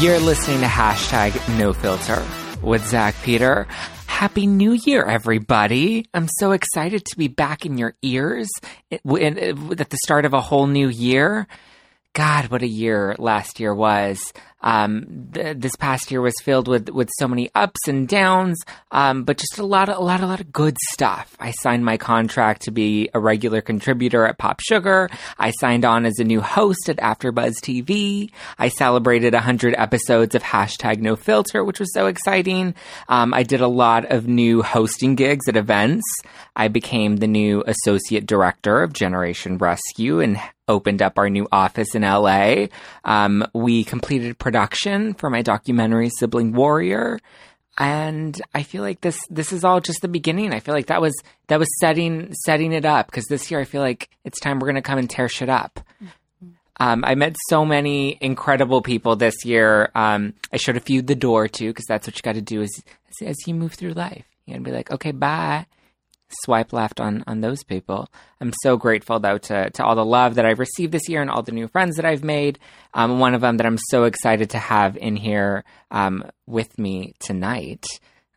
You're listening to hashtag no filter with Zach Peter. Happy New Year, everybody. I'm so excited to be back in your ears at the start of a whole new year. God, what a year last year was. Um, th- this past year was filled with, with so many ups and downs, um, but just a lot of, a lot, a lot of good stuff. I signed my contract to be a regular contributor at Pop Sugar. I signed on as a new host at AfterBuzz TV. I celebrated 100 episodes of hashtag no filter, which was so exciting. Um, I did a lot of new hosting gigs at events. I became the new associate director of Generation Rescue and opened up our new office in LA. Um, we completed production for my documentary Sibling Warrior. And I feel like this this is all just the beginning. I feel like that was that was setting setting it up because this year I feel like it's time we're gonna come and tear shit up. Um, I met so many incredible people this year. Um, I showed a few the door too because that's what you got to do as, as you move through life. You gotta be like, okay, bye swipe left on on those people. I'm so grateful though to to all the love that I've received this year and all the new friends that I've made. Um, one of them that I'm so excited to have in here um, with me tonight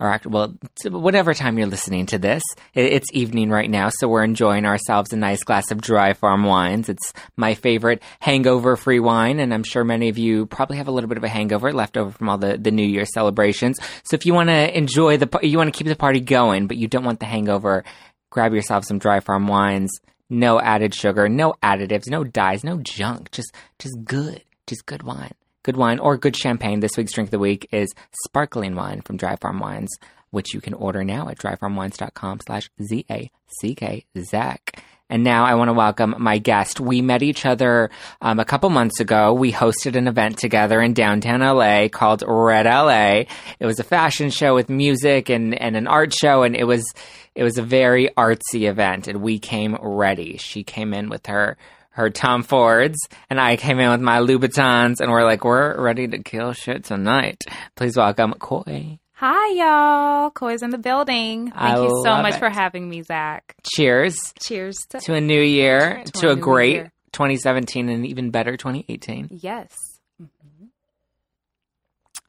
or well, whatever time you're listening to this, it's evening right now, so we're enjoying ourselves a nice glass of dry farm wines. It's my favorite hangover-free wine, and I'm sure many of you probably have a little bit of a hangover left over from all the, the New Year celebrations. So if you want to enjoy the, you want to keep the party going, but you don't want the hangover, grab yourself some dry farm wines. No added sugar, no additives, no dyes, no junk. Just, just good, just good wine good wine or good champagne. This week's drink of the week is sparkling wine from Dry Farm Wines, which you can order now at dryfarmwines.com slash Z-A-C-K, Zach. And now I want to welcome my guest. We met each other um, a couple months ago. We hosted an event together in downtown LA called Red LA. It was a fashion show with music and, and an art show, and it was it was a very artsy event. And we came ready. She came in with her her Tom Fords, and I came in with my Louboutins, and we're like, we're ready to kill shit tonight. Please welcome Koi. Hi, y'all. Koi's in the building. Thank I you so much it. for having me, Zach. Cheers. Cheers to, to a new year, to, to a, a great year. 2017 and even better 2018. Yes. Mm-hmm.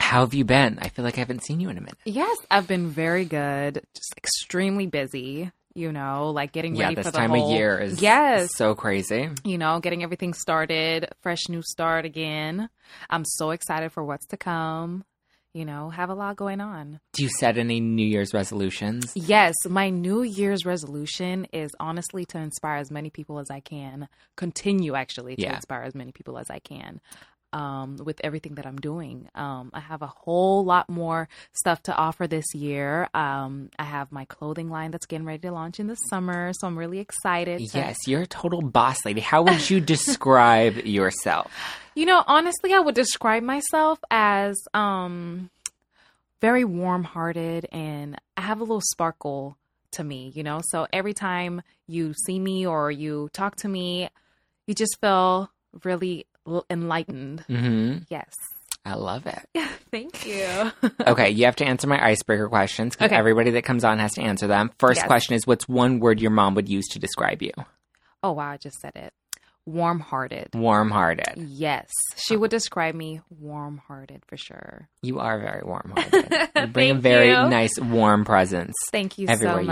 How have you been? I feel like I haven't seen you in a minute. Yes, I've been very good. Just extremely busy. You know, like getting Yeah, ready this for the time whole, of year is yes. so crazy. You know, getting everything started, fresh new start again. I'm so excited for what's to come. You know, have a lot going on. Do you set any New Year's resolutions? Yes, my New Year's resolution is honestly to inspire as many people as I can. Continue actually to Yeah. inspire as many people as I can. Um, with everything that I'm doing, um, I have a whole lot more stuff to offer this year. Um, I have my clothing line that's getting ready to launch in the summer, so I'm really excited. to- Yes, you're a total boss lady. How would you describe yourself? You know, honestly, I would describe myself as um very warm-hearted and I have a little sparkle to me, you know? So every time you see me or you talk to me, you just feel really enlightened. hmm Yes. I love it. Thank you. Okay, you have to answer my icebreaker questions because Okay. everybody that comes on has to answer them. First Yes. question is What's one word your mom would use to describe you? oh, wow, I just said it. Warm-hearted. Warm hearted. Yes. She would describe me warm-hearted for sure. You are very warm hearted. You bring a very you. nice, warm presence. Thank you Everywhere so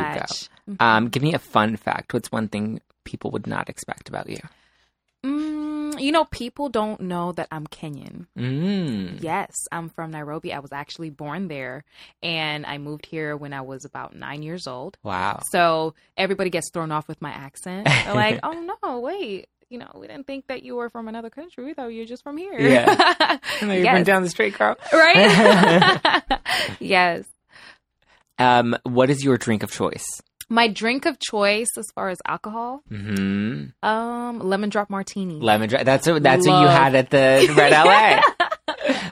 you go. Um, give me a fun fact. What's one thing people would not expect about you? You know, people don't know that I'm Kenyan. Mm. Yes, I'm from Nairobi. I was actually born there and I moved here when I was about nine years old. Wow. So everybody gets thrown off with my accent. They're like, oh no, wait. You know, we didn't think that you were from another country. We thought you were just from here. Yeah. You've been yes. down the street, girl. Right? yes. Um, what is your drink of choice? My drink of choice as far as alcohol, hmm um, lemon drop martini. Lemon drop. That's what, that's what you had at the Red LA.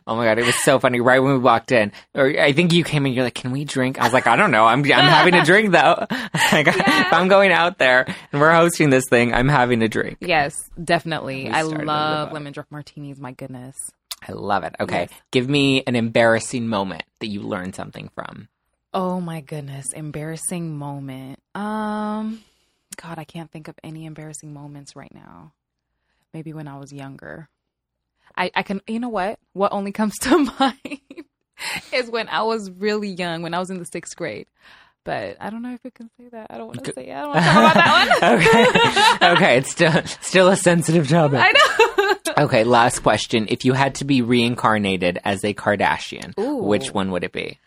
Oh my god, it was so funny. Right when we walked in, or I think you came in, you're like, "Can we drink?" I was like, "I don't know. I'm I'm having a drink though. like, if I'm going out there and we're hosting this thing, I'm having a drink." Yes, definitely. I love lemon drop martinis. My goodness. I love it. Okay, Yes. give me an embarrassing moment that you learned something from. Oh my goodness, embarrassing moment. Um God, I can't think of any embarrassing moments right now. Maybe when I was younger. I, I can, you know what? What only comes to mind is when I was really young, when I was in the sixth grade. But I don't know if we can say that. I don't want to say. it. I don't want to talk about that one. okay. okay, it's still still a sensitive topic. I know. Okay, last question. If you had to be reincarnated as a Kardashian, Ooh. which one would it be?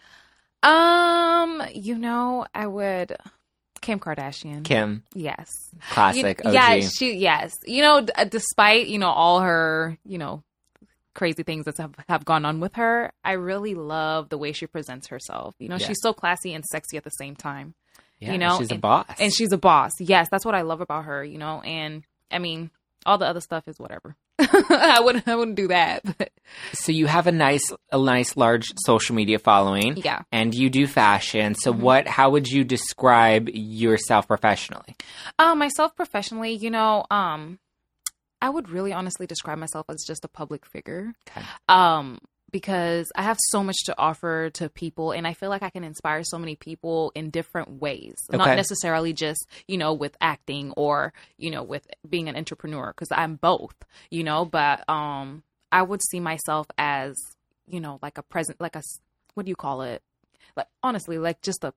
Um, you know, I would Kim Kardashian. Kim, Yes. classic You-. Yeah, she yes. You know, d- despite, you know, all her, you know, crazy things that have, have gone on with her, I really love the way she presents herself. You know, Yeah. she's so classy and sexy at the same time. Yeah, you know, she's a boss. And she's a boss. Yes, that's what I love about her, you know, and I mean, all the other stuff is whatever. I wouldn't I wouldn't do that. But so you have a nice, a nice large social media following, yeah. and you do fashion. So Mhm. what? How would you describe yourself professionally? Uh, myself professionally, you know, um, I would really honestly describe myself as just a public figure. Okay. Um, because I have so much to offer to people, and I feel like I can inspire so many people in different ways. Okay. Not necessarily just you know with acting or you know with being an entrepreneur, because I'm both. You know, but um, I would see myself as you know like a present, like a what do you call it? Like honestly, like just a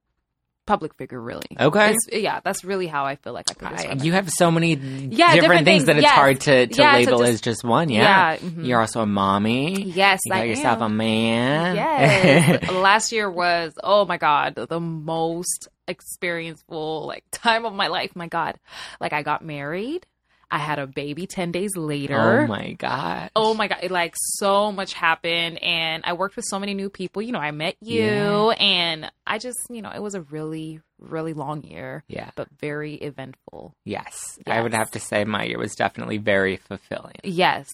public figure, really. Okay. It's, yeah, that's really how I feel like I could I- describe you have so many different, different things, things, that it's yes. hard to, to Yeah, label just- as just one. Yeah. mhm. You're also a mommy. Yes, You got I yourself a man. Yes. Last year was oh my god, the most experienceful like time of my life. My god. Like I got married. I had a baby 10 days later. oh my god. Oh my god, it, like so much happened and I worked with so many new people. You know, I met you Yeah. and I just, you know, it was a really really long year, Yeah. but very eventful. Yes. I would have to say my year was definitely very fulfilling. Yes.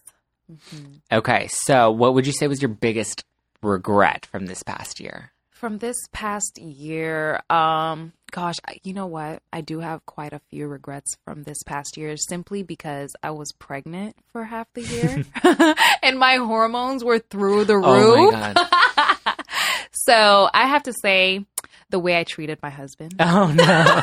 Mhm. Okay. So what would you say was your biggest regret from this past year? From this past year, um, gosh, you know what? I do have quite a few regrets from this past year simply because I was pregnant for half the year and my hormones were through the Oh roof. my god. so I have to say, the way I treated my husband. Oh no.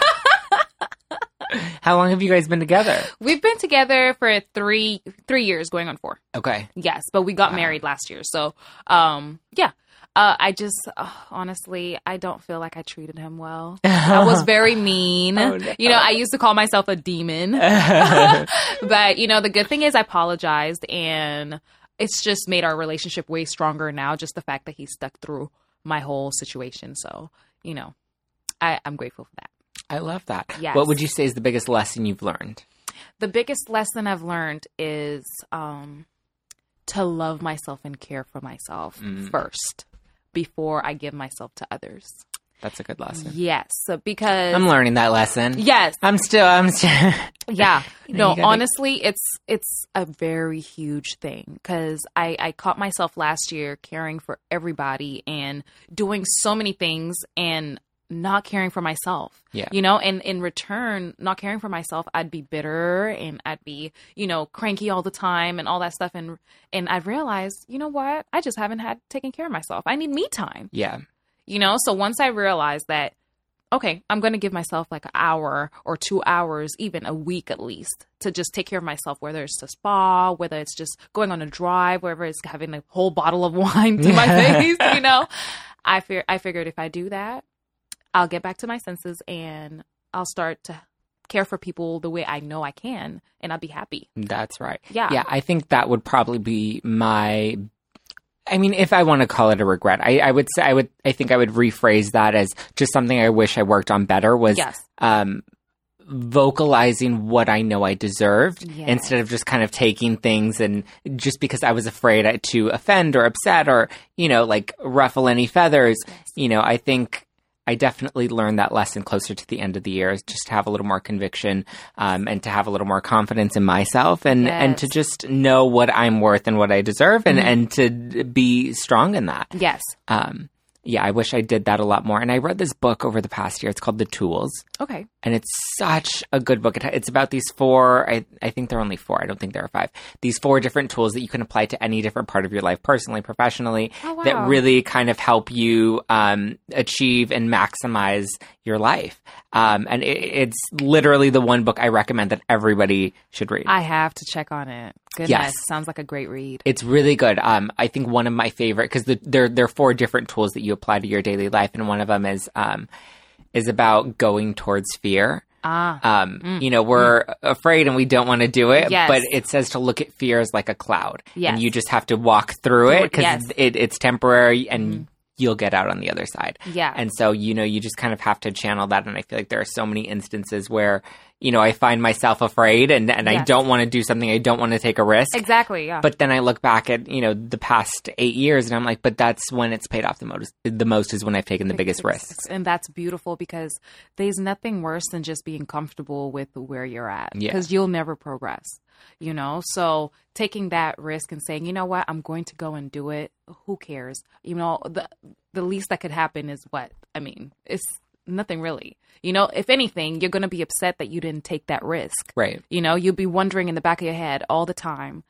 How long have you guys been together? We've been together for three three years, going on four. Okay. Yes, but we got Wow. married last year. So, um, yeah. Uh, I just uh, honestly, I don't feel like I treated him well. I was very mean. Oh, no. You know, I used to call myself a demon. but, you know, the good thing is I apologized and it's just made our relationship way stronger now. Just the fact that he stuck through my whole situation. So, you know, I, I'm grateful for that. I love that. Yes. What would you say is the biggest lesson you've learned? The biggest lesson I've learned is um, to love myself and care for myself Mm. first before I give myself to others. That's a good lesson. Yes, so because I'm learning that lesson. yes, I'm still. I'm still. yeah. No, gotta- honestly, it's it's a very huge thing because I I caught myself last year caring for everybody and doing so many things and not caring for myself. Yeah. You know, and in return, not caring for myself, I'd be bitter and I'd be, you know, cranky all the time and all that stuff and and I've realized, you know what? I just haven't had taken care of myself. I need me time yeah. you know so once i realized that okay i'm going to give myself like an hour or two hours even a week at least to just take care of myself whether it's a spa whether it's just going on a drive whether it's having a whole bottle of wine to my face you know i fear i figured if i do that i'll get back to my senses and i'll start to care for people the way i know i can and i'll be happy That's right. yeah Yeah, I think that would probably be my. I mean, if I want to call it a regret, I, I would say I would. I think I would rephrase that as just something I wish I worked on better. Was yes um, vocalizing what I know I deserved Yes. instead of just kind of taking things and just because I was afraid to offend or upset or, you know, like ruffle any feathers. You know, I think I definitely learned that lesson closer to the end of the year is just to have a little more conviction um, and to have a little more confidence in myself and, and to just know what I'm worth and what I deserve and, Mhm. and to be strong in that. yes Um, yeah, I wish I did that a lot more. And I read this book over the past year. It's called The Tools okay and it's such a good book. It, it's about these four. I, I think there are only four. I don't think there are five. These four different tools that you can apply to any different part of your life, personally, professionally, Oh, wow. that really kind of help you um, achieve and maximize your life. Um, and it, it's literally the one book I recommend that everybody should read. i have to check on it Goodness, Yes. sounds like a great read. It's really good. Um, I think one of my favorite because the, there there are four different tools that you apply to your daily life, and one of them is um, is about going towards fear. Ah, Um, you know, we're afraid and we don't want to do it, Yes. but it says to look at fear as like a cloud, Yes. and you just have to walk through it because Yes. it, it's temporary and you'll get out on the other side. Yeah. and so you know, you just kind of have to channel that. And I feel like there are so many instances where you know I find myself afraid and and I don't want to do something, I don't want to take a risk, exactly. Yeah. but then I look back at you know the past eight years, and I'm like, but that's when it's paid off the most. The most is when I've taken the biggest risks. And that's beautiful because there's nothing worse than just being comfortable with where you're at. Yeah. Because you'll never progress, you know? So taking that risk and saying, you know what, I'm going to go and do it. Who cares? You know, the the least that could happen is what? I mean, it's nothing really. You know, if anything, you're going to be upset that you didn't take that risk. Right. You know, you'll be wondering in the back of your head all the time,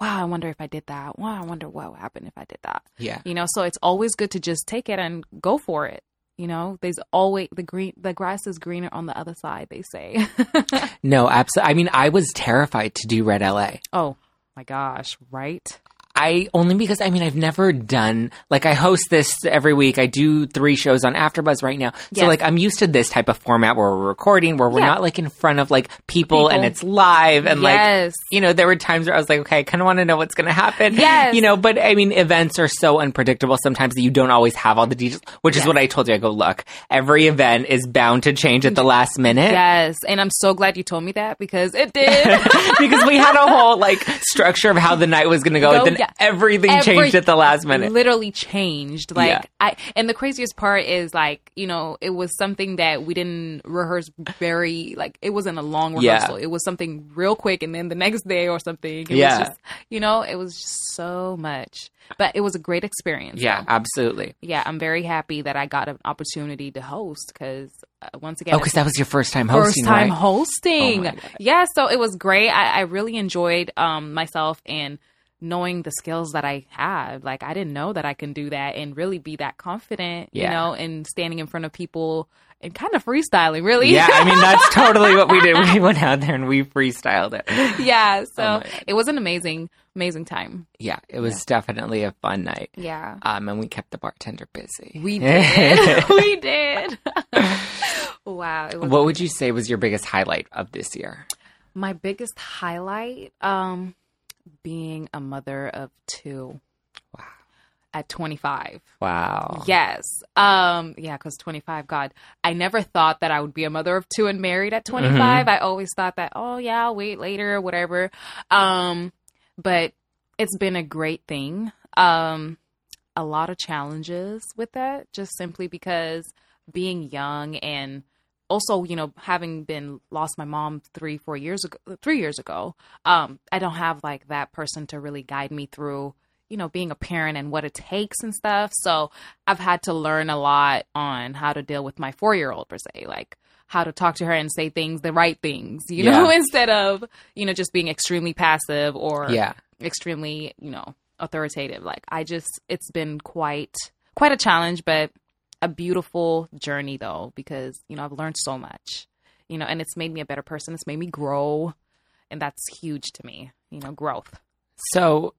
wow, I wonder if I did that. Wow, I wonder what would happen if I did that. Yeah. You know, so it's always good to just take it and go for it. You know, there's always the green the grass is greener on the other side, they say. No, absolutely. I mean, I was terrified to do Red LA. oh my gosh, right? I only because I mean I've never done like I host this every week. I do three shows on AfterBuzz right now, so like I'm used to this type of format where we're recording, where we're Yeah. not like in front of like people, and it's live and like you know there were times where I was like, okay, I kind of want to know what's going to happen. Yes. you know, but I mean events are so unpredictable sometimes that you don't always have all the details. Which is what I told you. I go look, every event is bound to change at the last minute. Yes, and I'm so glad you told me that because it did. because we had a whole like structure of how the night was going to go, Go, yeah. everything Every- changed at the last minute. literally changed. Like Yeah. I and the craziest part is like, you know, it was something that we didn't rehearse very like it wasn't a long Yeah. rehearsal. It was something real quick and then the next day or something. It Yeah. was just you know, it was just so much. But it was a great experience. Yeah, though. absolutely. Yeah, I'm very happy that I got an opportunity to host because uh, once again, Oh, because that was your first time hosting, first time right? hosting. Oh yeah, so it was great. I, I really enjoyed um, myself and knowing the skills that I have. Like I didn't know that I can do that and really be that confident, you know, and standing in front of people and kind of freestyling, really. yeah, I mean that's totally what we did. We went out there and we freestyled it. yeah. So Oh it was an amazing, amazing time. Yeah, it was definitely a fun night. Yeah. Um, and we kept the bartender busy. We did. we did. wow. It was what would you say was your biggest highlight of this year? my biggest highlight um being a mother of two. Wow. at 25 Wow. yes. Um yeah because 25 god i never thought that i would be a mother of two and married at 25 i always thought that oh yeah i'll wait later or whatever. Um but it's been a great thing. Um a lot of challenges with that just simply because being young and also you know having been lost my mom three four years ago three years ago um i don't have like that person to really guide me through you know being a parent and what it takes and stuff. So i've had to learn a lot on how to deal with my four year old per se like how to talk to her and say things the right things you know instead of you know just being extremely passive or Yeah. extremely you know authoritative. Like i just it's been quite quite a challenge but a beautiful journey though because you know i've learned so much you know and it's made me a better person it's made me grow and that's huge to me you know growth So,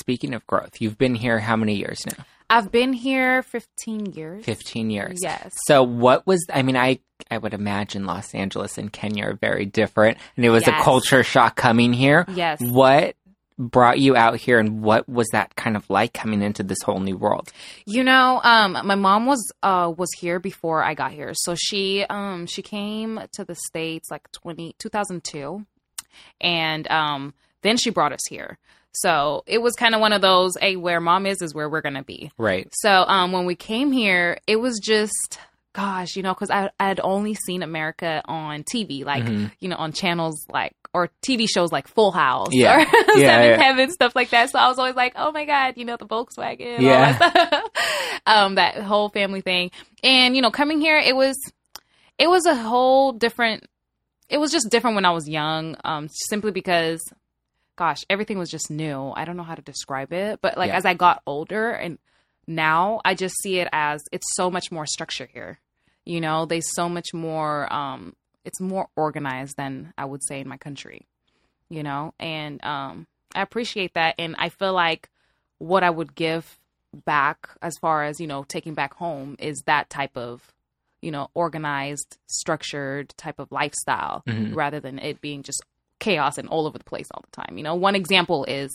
speaking of growth, you've been here how many years now? i've been here 15 years 15 years. yes So, what was, I mean, I, I would imagine Los Angeles and Kenya are very different, and it was a culture shock coming here. yes What brought you out here, and what was that kind of like coming into this whole new world? You know, um, my mom was uh was here before I got here. So she um she came to the States like 20, 2002. And um then she brought us here. So it was kind of one of those, hey, where mom is is where we're gonna be. Right. So um when we came here, it was just gosh, you know, because I I had only seen America on TV, like Mhm. you know, on channels like or TV shows like Full House Yeah. or Yeah, Seventh yeah. Heaven, stuff like that. So I was always like, oh my god, you know, the Volkswagen, Yeah. that um, that whole family thing, and you know, coming here, it was it was a whole different. It was just different when I was young, um, simply because. Gosh, everything was just new. I don't know how to describe it, but like Yeah. as I got older and now I just see it as it's so much more structure here. You know, there's so much more um it's more organized than I would say in my country. You know, and um I appreciate that, and I feel like what I would give back as far as you know taking back home is that type of you know organized, structured type of lifestyle Mhm. rather than it being just chaos and all over the place all the time. You know, one example is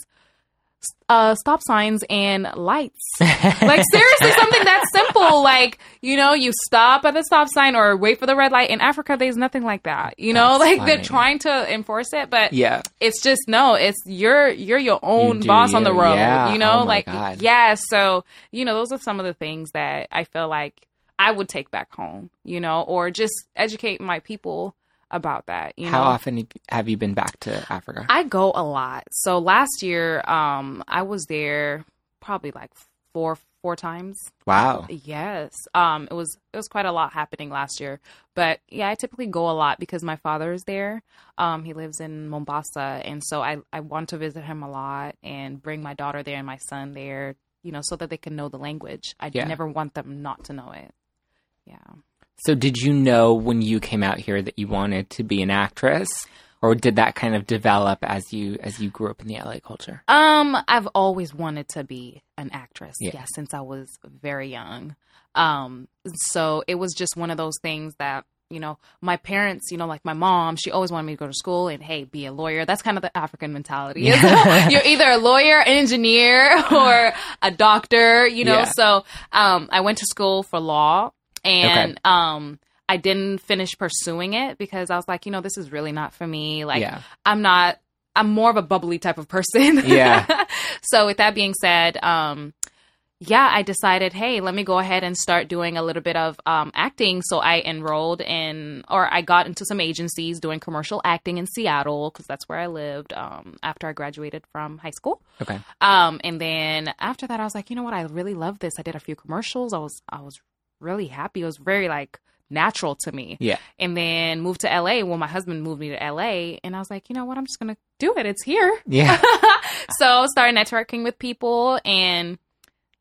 uh stop signs and lights. like seriously something that simple like you know you stop at the stop sign or wait for the red light in africa there's nothing like that you know That's like funny. they're trying to enforce it but yeah. it's just no it's you're you're your own do boss on the road Yeah. you know Oh like God. yeah so you know those are some of the things that i feel like i would take back home you know or just educate my people about that you How know often have you been back to Africa? I go a lot. So last year, um, I was there probably like four four times. wow. Yes. Um, it was it was quite a lot happening last year. But yeah, I typically go a lot because my father is there. Um, he lives in Mombasa, and so I I want to visit him a lot and bring my daughter there and my son there. You know, so that they can know the language. I Yeah. never want them not to know it. Yeah. So did you know when you came out here that you wanted to be an actress? Or did that kind of develop as you as you grew up in the LA culture? Um, I've always wanted to be an actress. Yeah. Yeah, since I was very young. Um, so it was just one of those things that you know my parents, you know, like my mom, she always wanted me to go to school and hey, be a lawyer. That's kind of the African mentality. isn't? You're either a lawyer, an engineer, or a doctor. You know. Yeah. So um, I went to school for law, and Okay. um. I didn't finish pursuing it because I was like, you know, this is really not for me. Like, yeah. I'm not. I'm more of a bubbly type of person. Yeah. so with that being said, um, yeah, I decided, hey, let me go ahead and start doing a little bit of um, acting. So I enrolled in, or I got into some agencies doing commercial acting in Seattle because that's where I lived um, after I graduated from high school. Okay. Um, and then after that, I was like, you know what? I really love this. I did a few commercials. I was, I was really happy. It was very like natural to me Yeah. and then moved to LA. Well, my husband moved me to LA, and I was like, you know what? I'm just gonna do it. It's here. Yeah. so started networking with people, and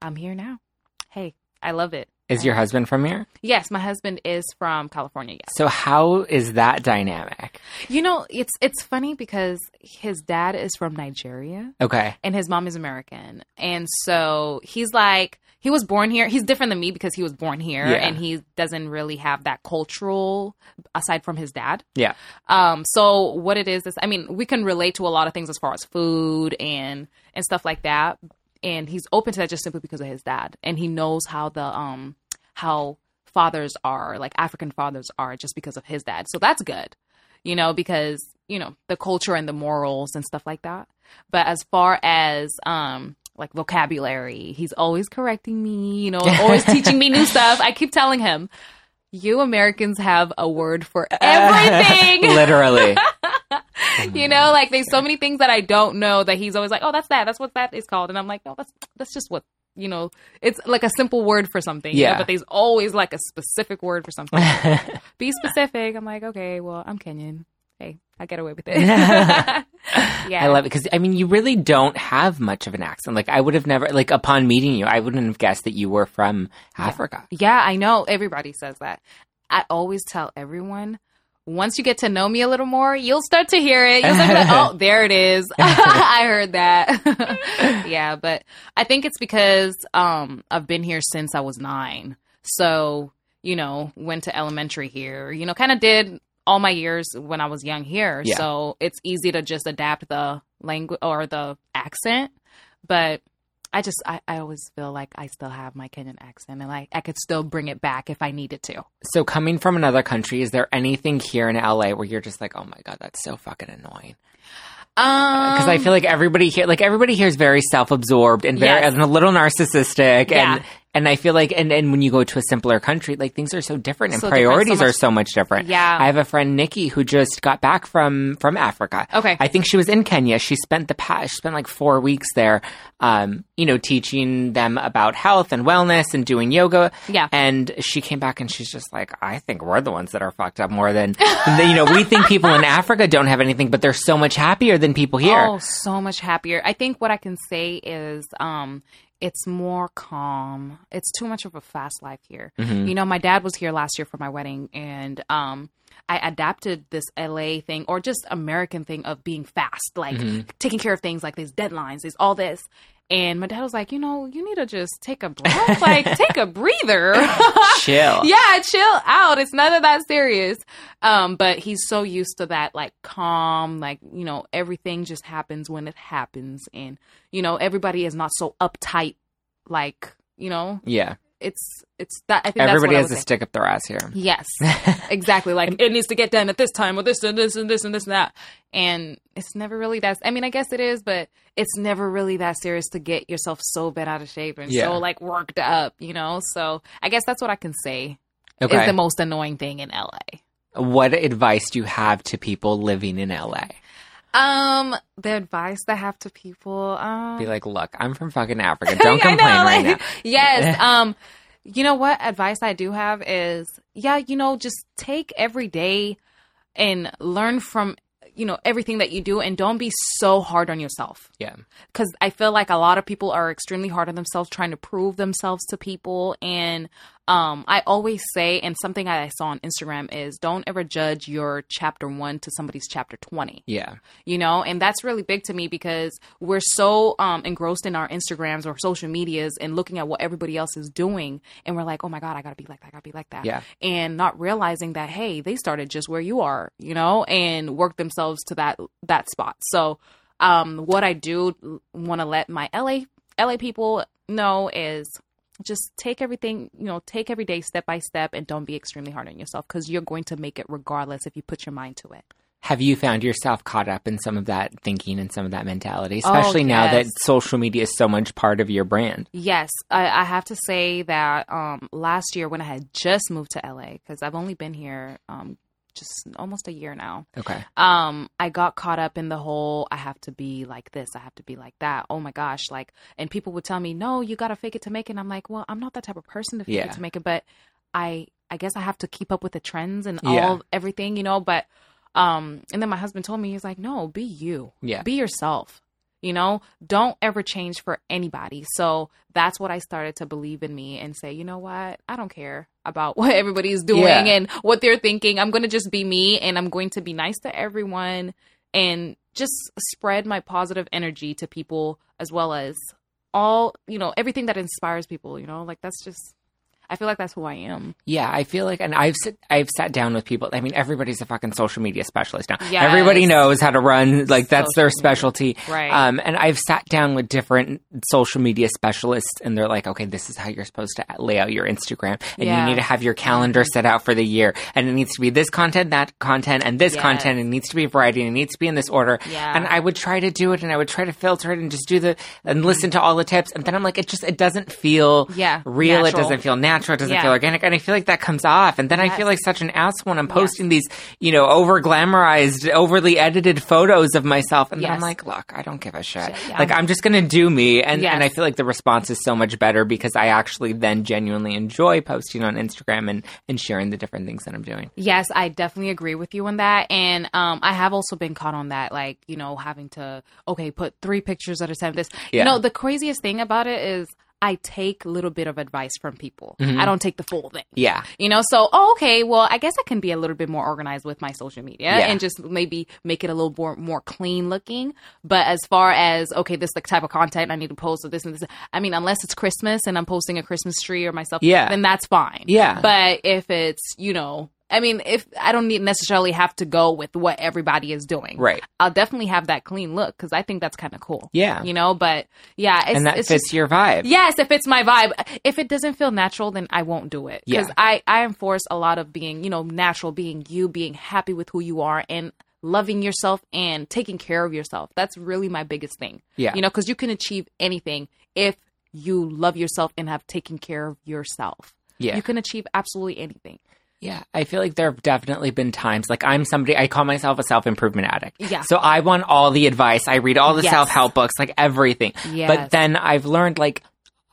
I'm here now. Hey, I love it. Is your husband from here? Yes, my husband is from California. Yes. So how is that dynamic? You know, it's it's funny because his dad is from Nigeria Okay. and his mom is American, and so he's like. He was born here. He's different than me because he was born here Yeah. and he doesn't really have that cultural aside from his dad. Yeah. Um, so what it is is, I mean, we can relate to a lot of things as far as food and and stuff like that. And he's open to that just simply because of his dad, and he knows how the um how fathers are, like African fathers are, just because of his dad. So that's good, you know, because you know the culture and the morals and stuff like that. But as far as um like vocabulary, he's always correcting me, you know, always teaching me new stuff. I keep telling him, you Americans have a word for everything. Literally. you know, like there's so many things that I don't know that he's always like, oh, that's that. That's what that is called. And I'm like, no, that's that's just what you know. It's like a simple word for something. you know, Yeah. but there's always like a specific word for something. Be specific. I'm like, okay, well, I'm Kenyan. Hey, I get away with it. yeah, I love it because I mean, you really don't have much of an accent. Like, I would have never, like, upon meeting you, I wouldn't have guessed that you were from Africa. Yeah, I know. Everybody says that. I always tell everyone. Once you get to know me a little more, you'll start to hear it. You'll start to like, oh, there it is. I heard that. yeah, but I think it's because um, I've been here since I was nine. So, you know, went to elementary here, you know, kind of did all my years when I was young here. Yeah. So it's easy to just adapt the language or the accent. But I just, I, I always feel like I still have my Kenyan accent and like I could still bring it back if I needed to. So, coming from another country, is there anything here in LA where you're just like, oh my God, that's so fucking annoying? Um, Because I feel like everybody here, like everybody here is very self-absorbed and very Yes. and a little narcissistic, Yeah. and and I feel like and and when you go to a simpler country, like things are so different and So different, so priorities are so much different. Yeah. I have a friend Nikki who just got back from from Africa. Okay. I think she was in Kenya. She spent the past she spent like four weeks there, um, you know, teaching them about health and wellness and doing yoga. Yeah. And she came back and she's just like, I think we're the ones that are fucked up more than, than you know. We think people in Africa don't have anything, but they're so much happier than people here. Oh, so much happier. I think what I can say is um it's more calm. It's too much of a fast life here. Mm-hmm. You know, my dad was here last year for my wedding and um I adapted this LA thing or just American thing of being fast, like Mhm. taking care of things like these deadlines, these all this. And my dad was like, you know, you need to just take a breath, like take a breather. Chill. yeah, chill out. It's none of that serious. Um, but he's so used to that, like calm, like you know, everything just happens when it happens, and you know, everybody is not so uptight. Like you know, Yeah. It's it's that. I think Everybody has what I a say. stick up their ass here. Yes, exactly. Like it needs to get done at this time, or this and this and this and this and that. And it's never really that. I mean, I guess it is, but it's never really that serious to get yourself so bent out of shape and Yeah. so like worked up, you know. So I guess that's what I can say is the most annoying thing in LA. what advice do you have to people living in LA? Um, the advice I have to people, um, Be like, look, I'm from fucking Africa. Don't complain know, right like, now. Yes. um, you know what advice I do have is, yeah, you know, just take every day and learn from, you know, everything that you do, and don't be so hard on yourself. Yeah. Because I feel like a lot of people are extremely hard on themselves, trying to prove themselves to people. And um, I always say, and something I saw on Instagram is, don't ever judge your chapter one to somebody's chapter twenty Yeah. you know and that's really big to me because we're so um, engrossed in our instagrams or social medias and looking at what everybody else is doing and we're like oh my god i gotta be like that i gotta be like that Yeah. and not realizing that hey they started just where you are you know and worked themselves to that that spot so um what i do want to let my la la people know is just take everything you know take every day step by step and don't be extremely hard on yourself because you're going to make it regardless if you put your mind to it. Have you found yourself caught up in some of that thinking and some of that mentality, Oh, especially now that social media is so much part of your brand? Yes, I, I have to say that um, last year when I had just moved to LA, because I've only been here um, just almost a year now, Okay. um, I got caught up in the whole I have to be like this, I have to be like that. Oh my gosh, like, and people would tell me, no, you got to fake it to make it. And I'm like, well, I'm not that type of person to fake Yeah. it to make it, but I, I guess I have to keep up with the trends and Yeah. all everything, you know. But, um, and then my husband told me he's like, no, be you Yeah. be yourself you know? Don't ever change for anybody. So that's what i started to believe in me and say you know what? I don't care about what everybody's doing Yeah. and what they're thinking. I'm going to just be me and i'm going to be nice to everyone and just spread my positive energy to people as well as all you know everything that inspires people you know? Like that's just i feel like that's who i am Yeah, I feel like, and I've sit, I've sat down with people. I mean, everybody's a fucking social media specialist now. Yes. Everybody knows how to run. Like that's their Social media. specialty. Right. Um, and I've sat down with different social media specialists, and they're like, "Okay, this is how you're supposed to lay out your Instagram, and Yeah. you need to have your calendar set out for the year, and it needs to be this content, that content, and this Yes. content. And it needs to be variety, and it needs to be in this order. Yeah. And I would try to do it, and I would try to filter it, and just do the and listen to all the tips, and then I'm like, it just it doesn't feel Yeah, real. It doesn't feel natural. It doesn't Yeah. feel organic, and I feel like that comes off, and then I feel like such an ass when I'm posting these, you know, over glamorized, overly edited photos of myself, and then I'm like, look, I don't give a shit. Shit, yeah. Like I'm just gonna do me, and Yes. and I feel like the response is so much better because I actually then genuinely enjoy posting on Instagram and and sharing the different things that I'm doing. Yes, I definitely agree with you on that. And um, I have also been caught on that, like, you know, having to, okay, put three pictures at a time. This, you know, the craziest thing about it is I take a little bit of advice from people. Mm-hmm. I don't take the full thing. Yeah, You know, so oh, okay, well, I guess I can be a little bit more organized with my social media Yeah. and just maybe make it a little more more clean looking. But as far as okay, this is the type of content I need to post or this and this, I mean, unless it's Christmas and I'm posting a Christmas tree or myself, Yeah. then that's fine. Yeah. But if it's you know. I mean, if I don't need necessarily have to go with what everybody is doing, Right. I'll definitely have that clean look because I think that's kind of cool. Yeah. you know. But yeah, it's, and that it's fits just, your vibe. Yes, if it's my vibe. If it doesn't feel natural, then I won't do it. Because Yeah. I, I enforce a lot of being, you know, natural, being you, being happy with who you are, and loving yourself and taking care of yourself. That's really my biggest thing. Yeah. You know, because you can achieve anything if you love yourself and have taken care of yourself. Yeah. You can achieve absolutely anything. Yeah, I feel like there have definitely been times like I'm somebody I call myself a self improvement addict. Yeah. So I want all the advice. I read all the Yes. self help books, like everything. Yes. But then I've learned like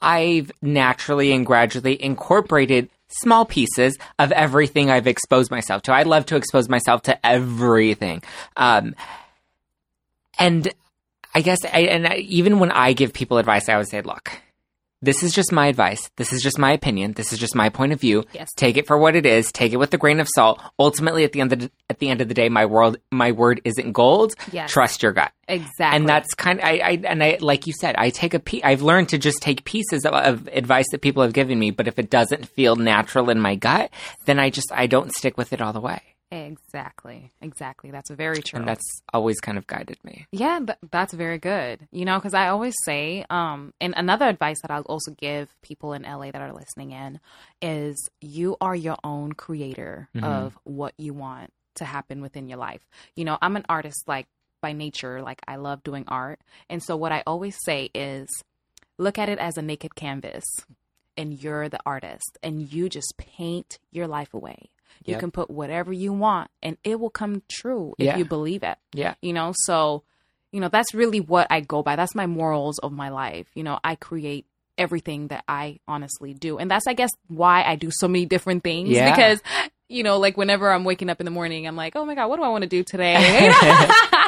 I've naturally and gradually incorporated small pieces of everything I've exposed myself to. I love to expose myself to everything. Um, and I guess I, and I, even when I give people advice, I always say, look, this is just my advice. This is just my opinion. This is just my point of view. Yes. Take it for what it is. Take it with a grain of salt. Ultimately, at the end of the, at the end of the day, my world, my word isn't gold. Yes. Trust your gut. Exactly. And that's kind of, I, I, and I, like you said, I take a piece, I've learned to just take pieces of, of advice that people have given me, but if it doesn't feel natural in my gut, then I just, I don't stick with it all the way. Exactly. Exactly. That's very true. And that's always kind of guided me. Yeah, th- that's very good. You know, because I always say, um, and another advice that I'll also give people in LA that are listening in is you are your own creator Mhm. of what you want to happen within your life. You know, I'm an artist like by nature, like I love doing art. And so what I always say is look at it as a naked canvas and you're the artist and you just paint your life away. You Yep. can put whatever you want and it will come true if Yeah. you believe it Yeah. you know so you know that's really what i go by that's my morals of my life you know i create everything that i honestly do and that's i guess why i do so many different things Yeah. because you know like whenever i'm waking up in the morning i'm like oh my god what do i want to do today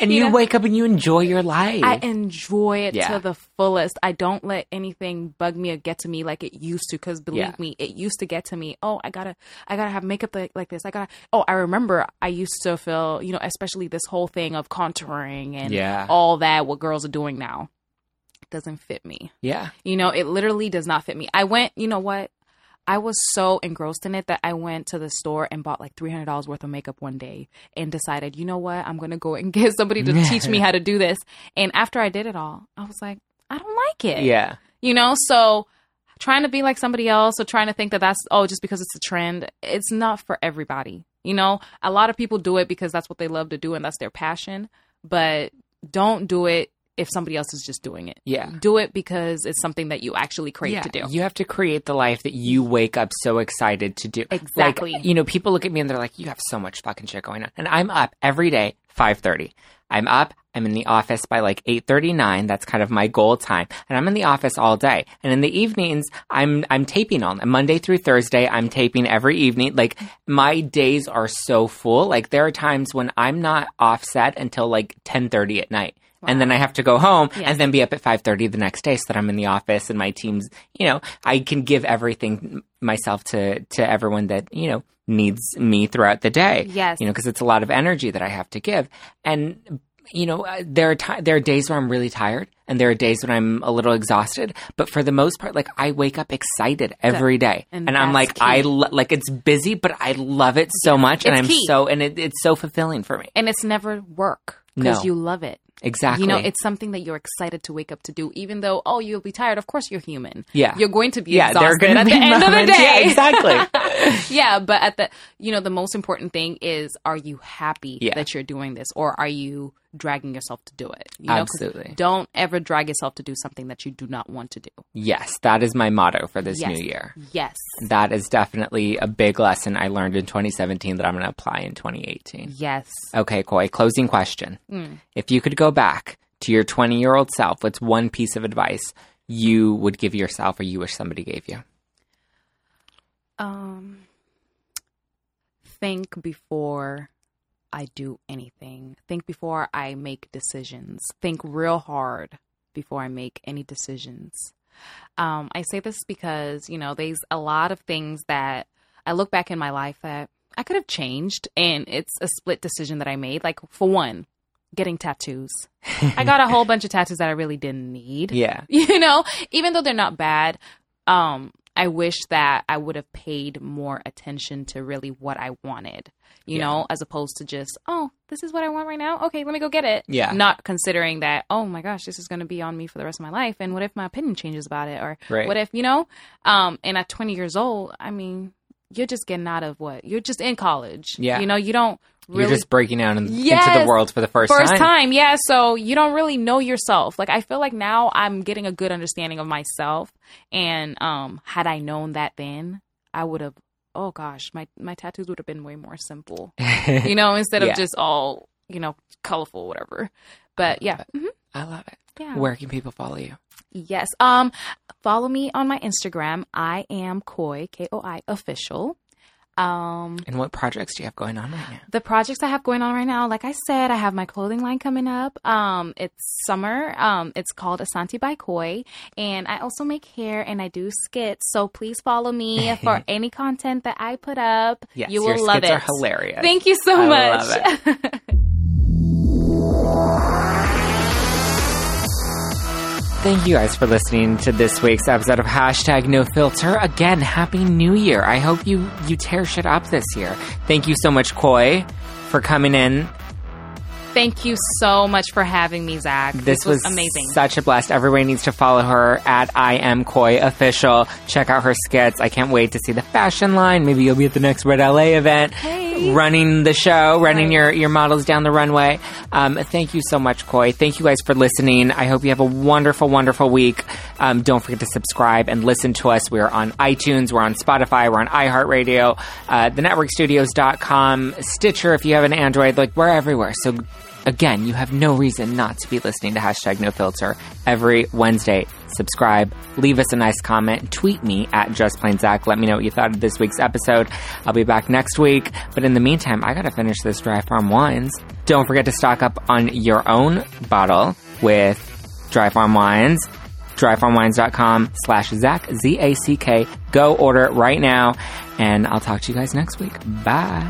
And You you, know? wake up and you enjoy your life. I enjoy it Yeah. to the fullest. I don't let anything bug me or get to me like it used to. Because believe Yeah. me, it used to get to me. Oh, I gotta, I gotta have makeup like, like this. I gotta. Oh, I remember I used to feel, you know, especially this whole thing of contouring and Yeah. all that. What girls are doing now doesn't fit me. yeah. You know, it literally does not fit me. I went. You know what? I was so engrossed in it that I went to the store and bought like three hundred dollars worth of makeup one day and decided, you know what, I'm gonna go and get somebody to teach me how to do this. And after I did it all, I was like, I don't like it. Yeah. You know, so trying to be like somebody else or trying to think that that's oh just because it's a trend, it's not for everybody. You know, a lot of people do it because that's what they love to do and that's their passion, but don't do it if somebody else is just doing it. Yeah. Do it because it's something that you actually crave yeah. to do. You have to create the life that you wake up so excited to do. Exactly. Like, you know, people look at me and they're like, "You have so much fucking shit going on," and I'm up every day, five thirty. I'm up. I'm in the office by like eight thirty nine. That's kind of my goal time, and I'm in the office all day. And in the evenings, I'm I'm taping on Monday through Thursday. I'm taping every evening. Like my days are so full. Like there are times when I'm not offset until like ten thirty at night. And then I have to go home Yes. and then be up at 5:30 the next day so that I'm in the office and my team's, you know, I can give everything myself to to everyone that, you know, needs me throughout the day. Yes. You know, because it's a lot of energy that I have to give. And you know, uh, there are ti there are days where I'm really tired and there are days when I'm a little exhausted, but for the most part like I wake up excited every day. and And, I'm like I lo- like it's busy, but I love it so much and I'm key. so and it, it's so fulfilling for me. and it's never work because No. you love it. Exactly. You know, it's something that you're excited to wake up to do, even though, oh, you'll be tired. Of course, you're human. Yeah. You're going to be yeah, exhausted at be the end of the day. Yeah, exactly. yeah, but at the, you know, the most important thing is, are you happy Yeah. that you're doing this or are you dragging yourself to do it? You know, Absolutely. Don't ever drag yourself to do something that you do not want to do. Yes, that is my motto for this Yes. new year. Yes. That is definitely a big lesson I learned in 2017 that I'm going to apply in 2018. Yes. Okay, Koi, closing question. Mm. If you could go back to your 20 year old self, what's one piece of advice you would give yourself or you wish somebody gave you? Um, think before I do anything. Think before I make decisions. Think real hard before I make any decisions. Um, I say this because, you know, there's a lot of things that I look back in my life that I could have changed, and it's a split decision that I made. Like, for one, getting tattoos. I got a whole bunch of tattoos that I really didn't need Yeah. you know even though they're not bad um i wish that i would have paid more attention to really what i wanted you Yeah. know as opposed to just oh this is what i want right now okay let me go get it Yeah. not considering that oh my gosh this is going to be on me for the rest of my life and what if my opinion changes about it or Right. what if you know um and at 20 years old i mean you're just getting out of what you're just in college Yeah. you know you don't really You're just breaking out in, into the world for the first, first time. time. yeah so you don't really know yourself like i feel like now i'm getting a good understanding of myself and um had i known that then i would have oh gosh my my tattoos would have been way more simple you know instead Yeah. of just all you know colorful whatever but yeah mhm, I love it. yeah Where can people follow you? yes um follow me on my instagram i am koi k-o-i official Um, And what projects do you have going on right now? the projects I have going on right now, like I said, I have my clothing line coming up. Um, it's summer. Um, it's called Asante by Koi, and I also make hair and I do skits. So please follow me for any content that I put up. Yes, you will your love skits it. are hilarious. Thank you so I much. Thank you guys for listening to this week's episode of Hashtag No Filter. Again, Happy New Year. I hope you, you tear shit up this year. Thank you so much, Koi, for coming in. Thank you so much for having me, Zack. This, was, amazing. Such a blast. Everybody needs to follow her at I am Koi official. Check out her skits. I can't wait to see the fashion line. Maybe you'll be at the next Red LA event. Hey. Running the show, running Right. your, your models down the runway. Um, thank you so much, Koi. Thank you guys for listening. I hope you have a wonderful, wonderful week. Um, don't forget to subscribe and listen to us. We're on iTunes, we're on Spotify, we're on iHeartRadio, uh, thenetworkstudios.com, Stitcher if you have an Android. Like, we're everywhere. So Again, you have no reason not to be listening to hashtag no filter every Wednesday. Subscribe, leave us a nice comment, tweet me at just plain Zack. Let me know what you thought of this week's episode. I'll be back next week. But in the meantime, I gotta finish this dry farm wines. Don't forget to stock up on your own bottle with dry farm wines. Dryfarmwines.com slash Zack, Z A C K. Go order it right now. And I'll talk to you guys next week. Bye.